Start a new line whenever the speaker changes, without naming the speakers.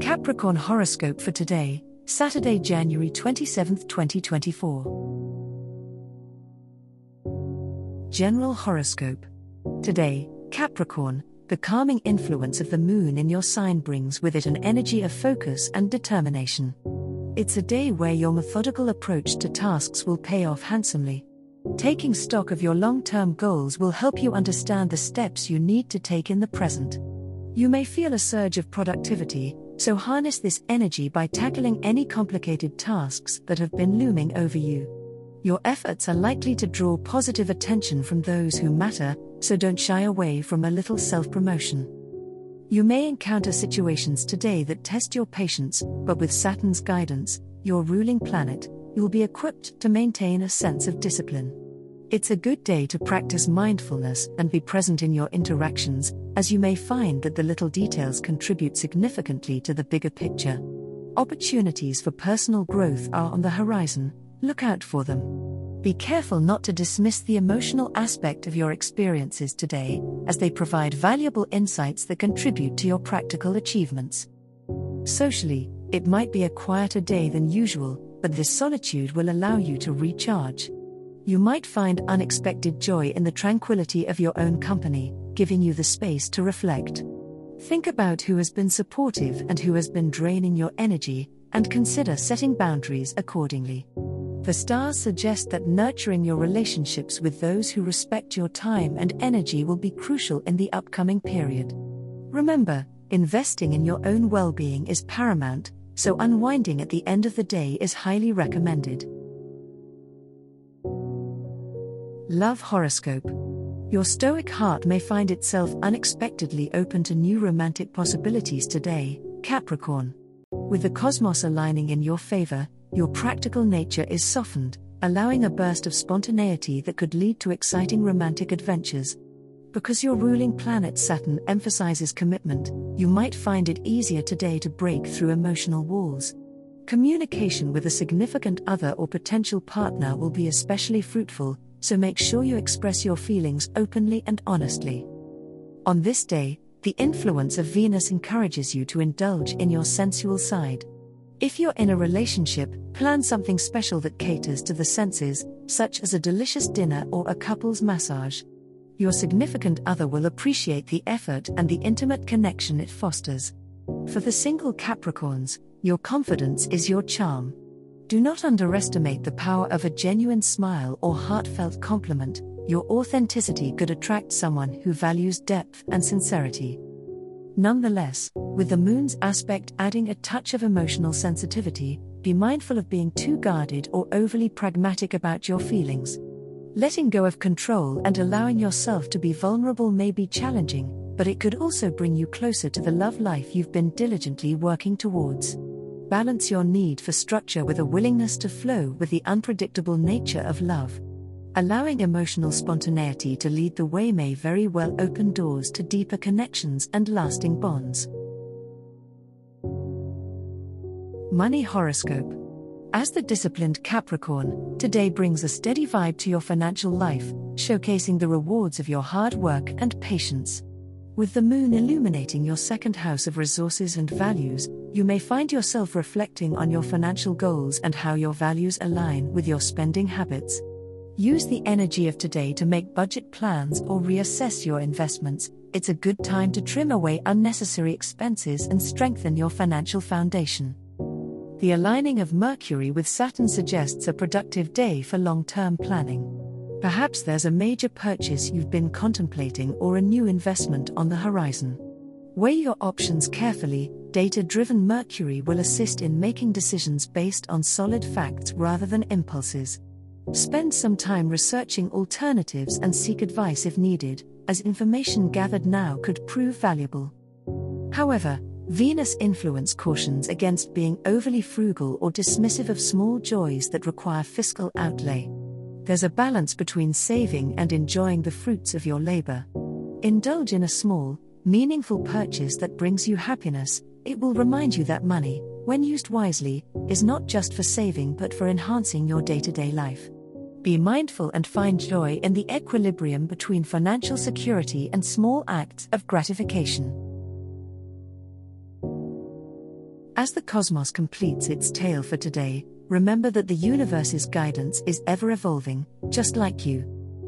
Capricorn horoscope for today, Saturday, January 27, 2024. General horoscope. Today, Capricorn, the calming influence of the moon in your sign brings with it an energy of focus and determination. It's a day where your methodical approach to tasks will pay off handsomely. Taking stock of your long term goals will help you understand the steps you need to take in the present. You may feel a surge of productivity, so harness this energy by tackling any complicated tasks that have been looming over you. Your efforts are likely to draw positive attention from those who matter, so don't shy away from a little self promotion. You may encounter situations today that test your patience, but with Saturn's guidance, your ruling planet, you'll be equipped to maintain a sense of discipline. It's a good day to practice mindfulness and be present in your interactions, as you may find that the little details contribute significantly to the bigger picture. Opportunities for personal growth are on the horizon, look out for them. Be careful not to dismiss the emotional aspect of your experiences today, as they provide valuable insights that contribute to your practical achievements. Socially, it might be a quieter day than usual, but this solitude will allow you to recharge you might find unexpected joy in the tranquility of your own company, giving you the space to reflect. Think about who has been supportive and who has been draining your energy, and consider setting boundaries accordingly. The stars suggest that nurturing your relationships with those who respect your time and energy will be crucial in the upcoming period. Remember, investing in your own well being is paramount, so unwinding at the end of the day is highly recommended. Love Horoscope. Your stoic heart may find itself unexpectedly open to new romantic possibilities today, Capricorn. With the cosmos aligning in your favor, your practical nature is softened, allowing a burst of spontaneity that could lead to exciting romantic adventures. Because your ruling planet Saturn emphasizes commitment, you might find it easier today to break through emotional walls. Communication with a significant other or potential partner will be especially fruitful, so make sure you express your feelings openly and honestly. On this day, the influence of Venus encourages you to indulge in your sensual side. If you're in a relationship, plan something special that caters to the senses, such as a delicious dinner or a couple's massage. Your significant other will appreciate the effort and the intimate connection it fosters. For the single Capricorns, your confidence is your charm. Do not underestimate the power of a genuine smile or heartfelt compliment. Your authenticity could attract someone who values depth and sincerity. Nonetheless, with the moon's aspect adding a touch of emotional sensitivity, be mindful of being too guarded or overly pragmatic about your feelings. Letting go of control and allowing yourself to be vulnerable may be challenging, but it could also bring you closer to the love life you've been diligently working towards. Balance your need for structure with a willingness to flow with the unpredictable nature of love. Allowing emotional spontaneity to lead the way may very well open doors to deeper connections and lasting bonds. Money Horoscope As the disciplined Capricorn, today brings a steady vibe to your financial life, showcasing the rewards of your hard work and patience. With the moon illuminating your second house of resources and values, you may find yourself reflecting on your financial goals and how your values align with your spending habits. Use the energy of today to make budget plans or reassess your investments. It's a good time to trim away unnecessary expenses and strengthen your financial foundation. The aligning of Mercury with Saturn suggests a productive day for long term planning. Perhaps there's a major purchase you've been contemplating or a new investment on the horizon. Weigh your options carefully, data driven Mercury will assist in making decisions based on solid facts rather than impulses. Spend some time researching alternatives and seek advice if needed, as information gathered now could prove valuable. However, Venus influence cautions against being overly frugal or dismissive of small joys that require fiscal outlay. There's a balance between saving and enjoying the fruits of your labor. Indulge in a small, meaningful purchase that brings you happiness, it will remind you that money, when used wisely, is not just for saving but for enhancing your day to day life. Be mindful and find joy in the equilibrium between financial security and small acts of gratification. As the cosmos completes its tale for today, remember that the universe's guidance is ever evolving, just like you.